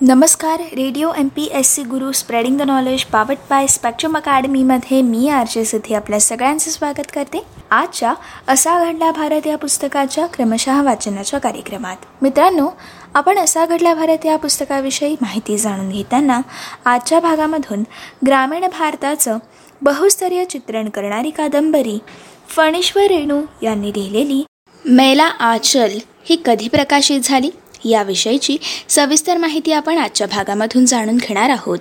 नमस्कार radio M P S C Guru spreading the knowledge powered by spectrum अकॅडमीमध्ये मी R J Siddhi आपल्या सगळ्यांचं स्वागत करते. आजच्या असा घडला भारत या पुस्तकाच्या क्रमशः वाचनाच्या कार्यक्रमात. मित्रांनो आपण असा घडला भारत या पुस्तकाविषयी माहिती जाणून घेताना आजच्या भागामधून ग्रामीण भारताचं बहुस्तरीय चित्रण करणारी कादंबरी फणेश्वर रेणू यांनी लिहिलेली मैला आचल ही कधी प्रकाशित झाली? याविषयीची सविस्तर माहिती आपण आजच्या भागामधून जाणून घेणार आहोत.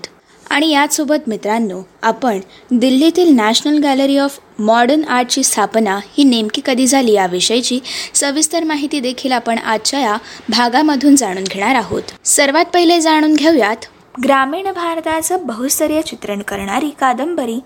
आणि याचसोबत मित्रांनो आपण दिल्लीतील नॅशनल गॅलरी ऑफ मॉडर्न आर्टची स्थापना ही नेमकी कधी झाली याविषयीची सविस्तर माहिती देखील आपण आजच्या या भागामधून जाणून घेणार आहोत. सर्वात पहिले जाणून घेऊयात. ग्रामीण भारताचं बहुस्तरीय चित्रण करणारी कादंबरी.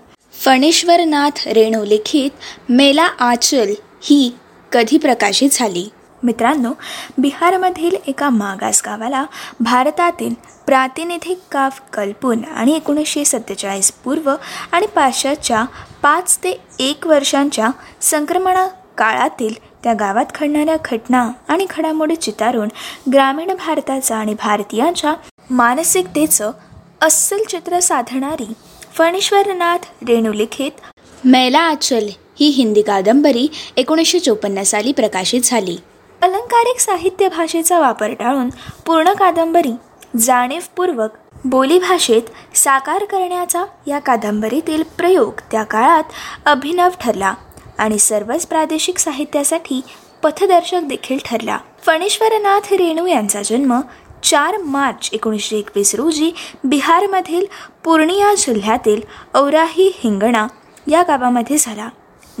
फणेश्वरनाथ रेणू लिखित मेला आचल ही कधी प्रकाशित झाली? मित्रांनो बिहारमधील एका मागास गावाला भारतातील प्रातिनिधिक गाव कल्पून आणि एकोणीसशे सत्तेचाळीस पूर्व आणि पाश्चातच्या पाच ते एक वर्षांच्या संक्रमणा काळातील त्या गावात घडणाऱ्या घटना आणि घडामोडी चितारून ग्रामीण भारताचा आणि भारतीयांच्या मानसिकतेचं अस्सल चित्र साधणारी फणेश्वरनाथ रेणुलिखित मैला आचल ही हिंदी कादंबरी एकोणीसशे चोपन्न साली प्रकाशित झाली. अलंकारिक साहित्य भाषेचा वापर टाळून पूर्ण कादंबरी जाणीवपूर्वक बोलीभाषेत साकार करण्याचा या कादंबरीतील प्रयोग त्या काळात अभिनव ठरला आणि सर्वच प्रादेशिक साहित्यासाठी पथदर्शक देखील ठरला. फणेश्वरनाथ रेणू यांचा जन्म चार मार्च एकोणीसशे एकवीस रोजी बिहारमधील पूर्णिया जिल्ह्यातील औराही हिंगणा या गावामध्ये झाला.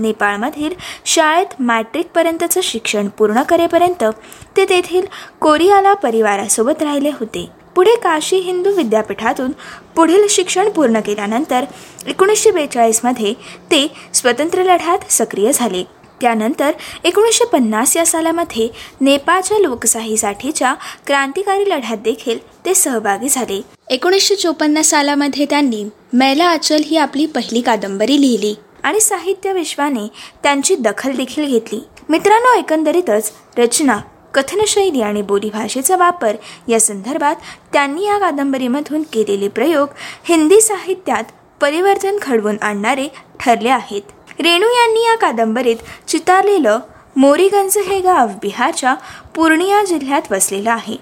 नेपाळमधील शाळेत मॅट्रिकपर्यंतचं शिक्षण पूर्ण करेपर्यंत ते तेथील कोरियाला परिवारासोबत राहिले होते. पुढे काशी हिंदू विद्यापीठातून पुढील शिक्षण पूर्ण केल्यानंतर एकोणीसशे बेचाळीसमध्ये ते स्वतंत्र लढ्यात सक्रिय झाले. त्यानंतर एकोणीसशे पन्नास या सालामध्ये नेपाळच्या लोकशाहीसाठीच्या क्रांतिकारी लढ्यात देखील ते सहभागी झाले. एकोणीसशे चोपन्न सालामध्ये त्यांनी मैला अचल ही आपली पहिली कादंबरी लिहिली. आणि साहित्य विश्वाने त्यांची दखल देखील घेतली. मित्रांनो एकंदरीतच रचना कथनशैली आणि बोलीभाषेचा वापर या संदर्भात त्यांनी या कादंबरीमधून केलेले प्रयोग हिंदी साहित्यात परिवर्तन घडवून आणणारे ठरले आहेत. रेणू यांनी या कादंबरीत चितारलेलं मोरीगंज हे गाव बिहारच्या पूर्णिया जिल्ह्यात वसलेलं आहे.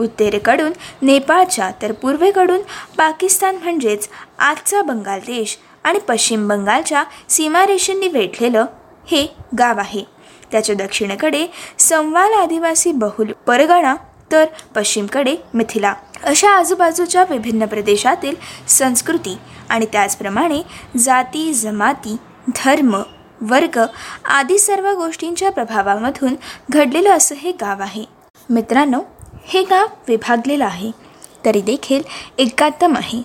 उत्तरेकडून नेपाळच्या तर पूर्वेकडून पाकिस्तान म्हणजेच आजचा बंगाल देश आणि पश्चिम बंगालच्या सीमारेषेंनी वेठलेलं हे गाव आहे. त्याच्या दक्षिणेकडे संवाल आदिवासी बहुल परगणा तर पश्चिमकडे मिथिला. अशा आजूबाजूच्या विभिन्न प्रदेशातील संस्कृती आणि त्याचप्रमाणे जाती जमाती धर्म वर्ग आदी सर्व गोष्टींच्या प्रभावामधून घडलेलं असं हे गाव आहे. मित्रांनो हे गाव विभागलेलं आहे. तरी देखील एकात्तम आहे.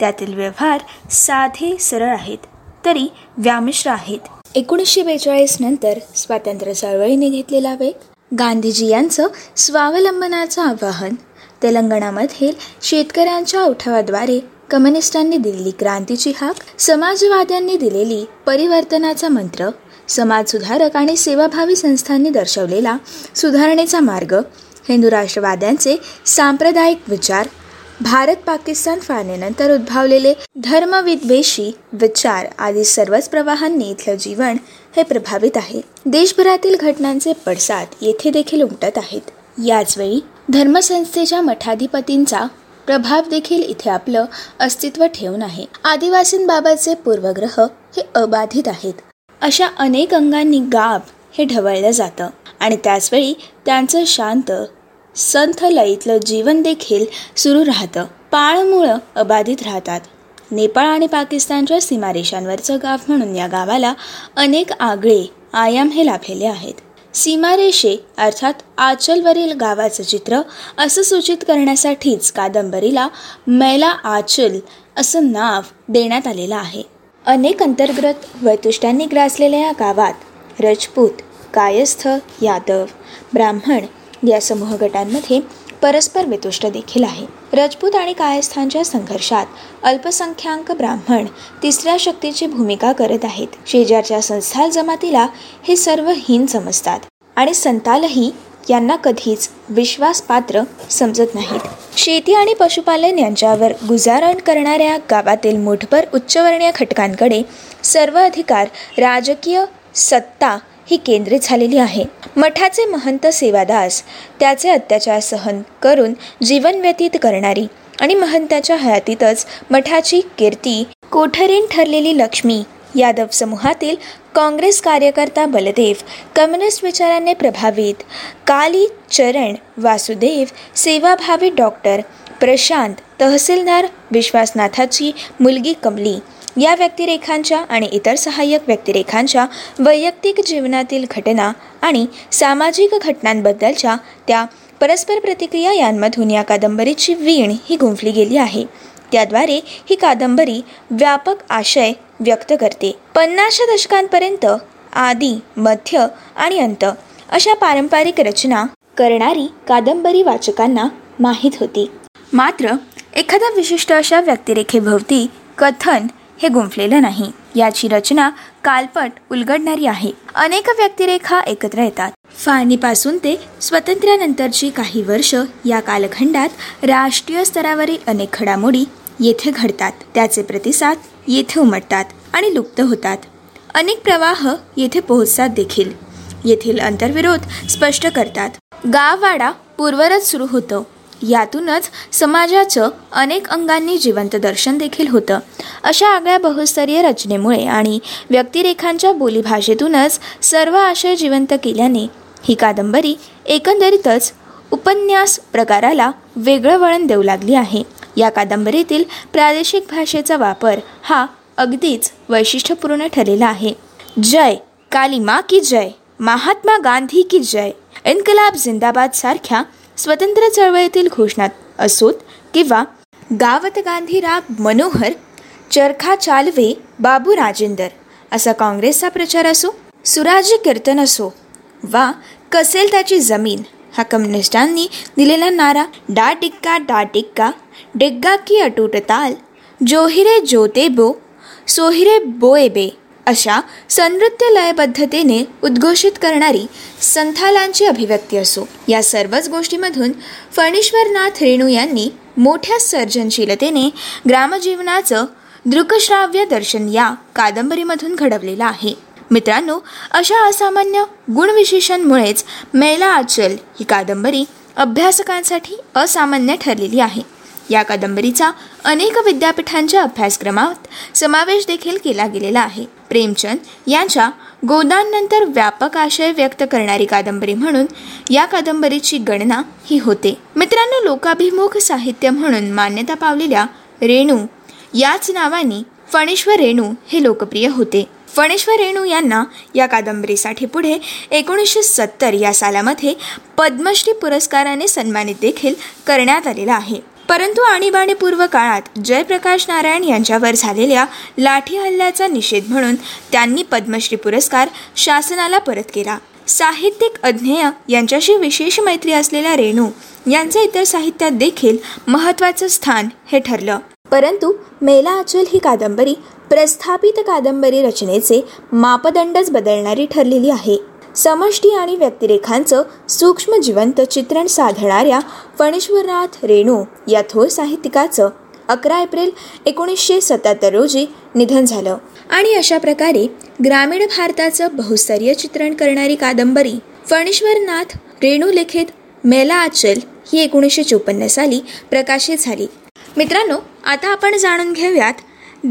त्यातील व्यवहार साधे सरळ आहेत तरी व्यामिश्र आहेत. एकोणीसशे बेचाळीस नंतर स्वातंत्र्य चळवळीने घेतलेला वेग गांधीजी यांचं स्वावलंबनाचं आवाहन तेलंगणामधील शेतकऱ्यांच्या उठावाद्वारे कम्युनिस्टांनी दिलेली क्रांतीची हाक समाजवाद्यांनी दिलेली परिवर्तनाचा मंत्र समाजसुधारक आणि सेवाभावी संस्थांनी दर्शवलेला सुधारणेचा मार्ग हिंदू राष्ट्रवाद्यांचे सांप्रदायिक विचार भारत पाकिस्तान फाळणीनंतर उद्भवलेले धर्मविद्वेषी विचार आदी सर्वच प्रवाहांनी इथलं जीवन हे प्रभावित आहे. देशभरातील घटनांचे पडसाद येथे देखील उमटत आहेत. याचवेळी धर्मसंस्थेच्या मठाधिपतींचा प्रभाव देखील इथे आपलं अस्तित्व ठेवून आहे. आदिवासींबाबतचे पूर्वग्रह हे अबाधित आहेत. अशा अनेक अंगांनी गाव हे ढवळलं जातं आणि त्याचवेळी त्यांचं शांत संथ लयीतलं जीवन देखील सुरू राहतं. पाळमुळं अबाधित राहतात. नेपाळ आणि पाकिस्तानच्या सीमारेषांवरचं गाव म्हणून या गावाला अनेक आगळे आयाम हे लाभलेले आहेत. सीमारेषे अर्थात आचलवरील गावाचं चित्र असं सूचित करण्यासाठीच कादंबरीला मैला आचल असं नाव देण्यात आलेलं आहे. अनेक अंतर्गत वैतुष्ट्यांनी ग्रासलेल्या या गावात रजपूत कायस्थ यादव ब्राह्मण या समूह गटांमध्ये परस्पर वितुष्ट देखील आहे. रजपूत आणि कायस्थांच्या संघर्षात अल्पसंख्याक ब्राह्मण तिसऱ्या शक्तीची भूमिका करत आहेत. शेजारच्या संस्थाल जमातीला हे सर्व हीन समजतात आणि संतालही यांना कधीच विश्वासपात्र समजत नाहीत. शेती आणि पशुपालन यांच्यावर गुजारण करणाऱ्या गावातील मुठभर उच्चवर्णीय खटकांकडे सर्व अधिकार राजकीय सत्ता ही केंद्रित झालेली आहे. मठाचे महंत सेवादास त्याचे अत्याचार सहन करून जीवन व्यतीत करणारी आणि महंताच्या हयातीतच मठाची कीर्ती कोठरीन ठरलेली लक्ष्मी यादव समूहातील काँग्रेस कार्यकर्ता बलदेव कम्युनिस्ट विचाराने प्रभावित काली चरण वासुदेव सेवाभावी डॉक्टर प्रशांत तहसीलदार विश्वासनाथाची मुलगी कमली या व्यक्तिरेखांच्या आणि इतर सहाय्यक व्यक्तिरेखांच्या वैयक्तिक जीवनातील घटना आणि सामाजिक घटनांबद्दलच्या त्या परस्पर प्रतिक्रिया यांमधून या कादंबरीची वीण ही गुंफली गेली आहे. त्याद्वारे ही कादंबरी व्यापक आशय व्यक्त करते. पन्नासच्या दशकांपर्यंत आदी मध्य आणि अंत अशा पारंपरिक रचना करणारी कादंबरी वाचकांना माहीत होती. मात्र एखाद्या विशिष्ट अशा व्यक्तिरेखेभोवती कथन हे गुंफलेलं नाही. याची रचना कालपट उलगडणारी आहे. अनेक व्यक्तिरेखा एकत्र येतात. फाळणीपासून ते स्वातंत्र्यानंतरची काही वर्ष या कालखंडात राष्ट्रीय स्तरावरील अनेक घडामोडी येथे घडतात. त्याचे प्रतिसाद येथे उमटतात आणि लुप्त होतात. अनेक प्रवाह येथे पोहोचतात देखील. येथील अंतर्विरोध स्पष्ट करतात. गाववाडा पूर्वरच सुरू होतं. यातूनच समाजाचं अनेक अंगांनी जिवंत दर्शन देखील होतं. अशा आगळ्या बहुस्तरीय रचनेमुळे आणि व्यक्तिरेखांच्या बोलीभाषेतूनच सर्व आशय जिवंत केल्याने ही कादंबरी एकंदरीतच उपन्यास प्रकाराला वेगळं वळण देऊ लागली आहे. या कादंबरीतील प्रादेशिक भाषेचा वापर हा अगदीच वैशिष्ट्यपूर्ण ठरलेला आहे. जय कालिमा की जय महात्मा गांधी की जय इन्कलाब जिंदाबाद सारख्या स्वतंत्र चळवळीतील घोषणा असोत किंवा गावत गांधी राग मनोहर चरखा चालवे बाबू राजेंदर असा काँग्रेसचा प्रचार असो सुराजी कीर्तन असो वा कसेल त्याची जमीन हा कम्युनिस्टांनी दिलेला नारा डा टिक्का डा टिक्का डिग्गा की अटूट ताल जोहिरे जोते बो सोहिरे बोए बे अशा संनृत्य लयबद्धतेने उद्घोषित करणारी संथालांची अभिव्यक्ती असो. या सर्वच गोष्टीमधून फणीश्वरनाथ रेणू यांनी मोठ्या सर्जनशीलतेने ग्रामजीवनाचं दृकश्राव्य दर्शन या कादंबरीमधून घडवलेलं आहे. मित्रांनो अशा असामान्य गुणविशेषांमुळेच मैला आचल ही कादंबरी अभ्यासकांसाठी असामान्य ठरलेली आहे. या कादंबरीचा अनेक विद्यापीठांच्या अभ्यासक्रमात समावेश देखील केला गेलेला आहे. प्रेमचंद यांच्या गोदाननंतर व्यापक आशय व्यक्त करणारी कादंबरी म्हणून या कादंबरीची गणना ही होते. मित्रांनो लोकाभिमुख साहित्य म्हणून मान्यता पावलेल्या रेणू याच नावाने फणेश्वर रेणू हे लोकप्रिय होते. फणेश्वर रेणू यांना या कादंबरीसाठी पुढे एकोणीसशे सत्तर या सालामध्ये पद्मश्री पुरस्काराने सन्मानित देखील करण्यात आलेला आहे. परंतु आणीबाणीपूर्व काळात जयप्रकाश नारायण यांच्यावर झालेल्या लाठी हल्ल्याचा निषेध म्हणून त्यांनी पद्मश्री पुरस्कार शासनाला परत केला. साहित्यिक अज्ञेय यांच्याशी विशेष मैत्री असलेल्या रेणू यांचे इतर साहित्यात देखील महत्त्वाचं स्थान हे ठरलं. परंतु मेला अचल ही कादंबरी प्रस्थापित कादंबरी रचनेचे मापदंडच बदलणारी ठरलेली आहे. समष्टी आणि व्यक्तिरेखांचं सूक्ष्म जिवंत चित्रण साधणाऱ्या फणीश्वरनाथ रेणू या थोर साहित्यिकाचं अकरा एप्रिल एकोणीसशे सत्याहत्तर रोजी निधन झालं. आणि अशा प्रकारे ग्रामीण भारताचं बहुस्तरीय चित्रण करणारी कादंबरी फणीश्वरनाथ रेणू लिखित मेला आचल ही एकोणीसशे चोपन्न साली प्रकाशित झाली. मित्रांनो आता आपण जाणून घेऊयात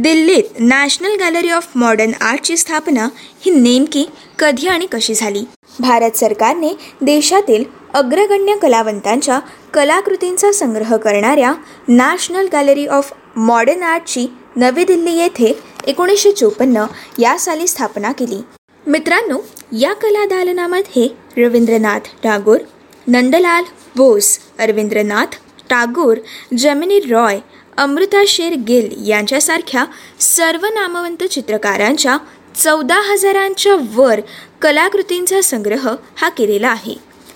दिल्लीत नॅशनल गॅलरी ऑफ मॉडर्न आर्टची स्थापना ही नेमकी कधी आणि कशी झाली? भारत सरकारने देशातील अग्रगण्य कलावंतांच्या कलाकृतींचा संग्रह करणाऱ्या नॅशनल गॅलरी ऑफ मॉडर्न आर्टची नवी दिल्ली येथे एकोणीसशे चोपन्न या साली स्थापना केली. मित्रांनो या कला दालनामध्ये रवींद्रनाथ टागोर नंदलाल बोस अरविंद्रनाथ टागोर जमिनी रॉय अमृता शेर गिल यांच्यासारख्या सर्व नामवंत चित्रकारांच्या चौदा हजारांच्या वर कलाकृतींचा संग्रह हा केलेला आहे.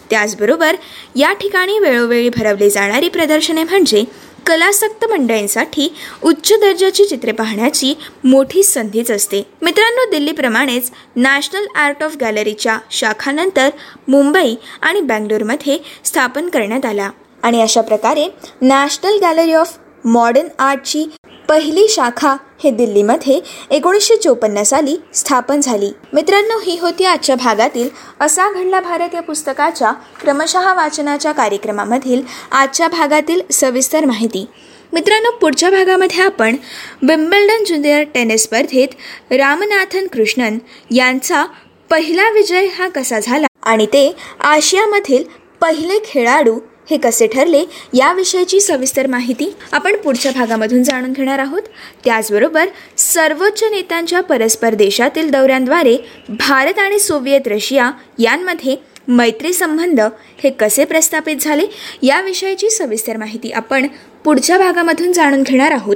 त्याचबरोबर या ठिकाणी वेळोवेळी भरवली जाणारी प्रदर्शने म्हणजे कलासक्त मंडळींसाठी उच्च दर्जाची चित्रे पाहण्याची मोठी संधीच असते. मित्रांनो दिल्लीप्रमाणेच नॅशनल आर्ट ऑफ गॅलरीच्या शाखानंतर मुंबई आणि बँगलोरमध्ये स्थापन करण्यात आला. आणि अशा प्रकारे नॅशनल गॅलरी ऑफ मॉडर्न आर्टची पहिली शाखा हे दिल्लीमध्ये एकोणीसशे चोपन्न साली स्थापन झाली. मित्रांनो ही होती आजच्या भागातील असा घडला भारत या पुस्तकाच्या क्रमशः वाचनाच्या कार्यक्रमामधील आजच्या भागातील सविस्तर माहिती. मित्रांनो पुढच्या भागामध्ये आपण विम्बल्डन ज्युनियर टेनिस स्पर्धेत रामनाथन कृष्णन यांचा पहिला विजय हा कसा झाला आणि ते आशियामधील पहिले खेळाडू हे कसे ठरले याविषयीची सविस्तर माहिती आपण पुढच्या भागामधून जाणून घेणार आहोत. त्याचबरोबर सर्वोच्च नेत्यांच्या परस्पर देशातील दौऱ्यांद्वारे भारत आणि सोव्हिएत रशिया यांमध्ये मैत्री संबंध हे कसे प्रस्थापित झाले याविषयीची सविस्तर माहिती आपण पुढच्या भागामधून जाणून घेणार आहोत.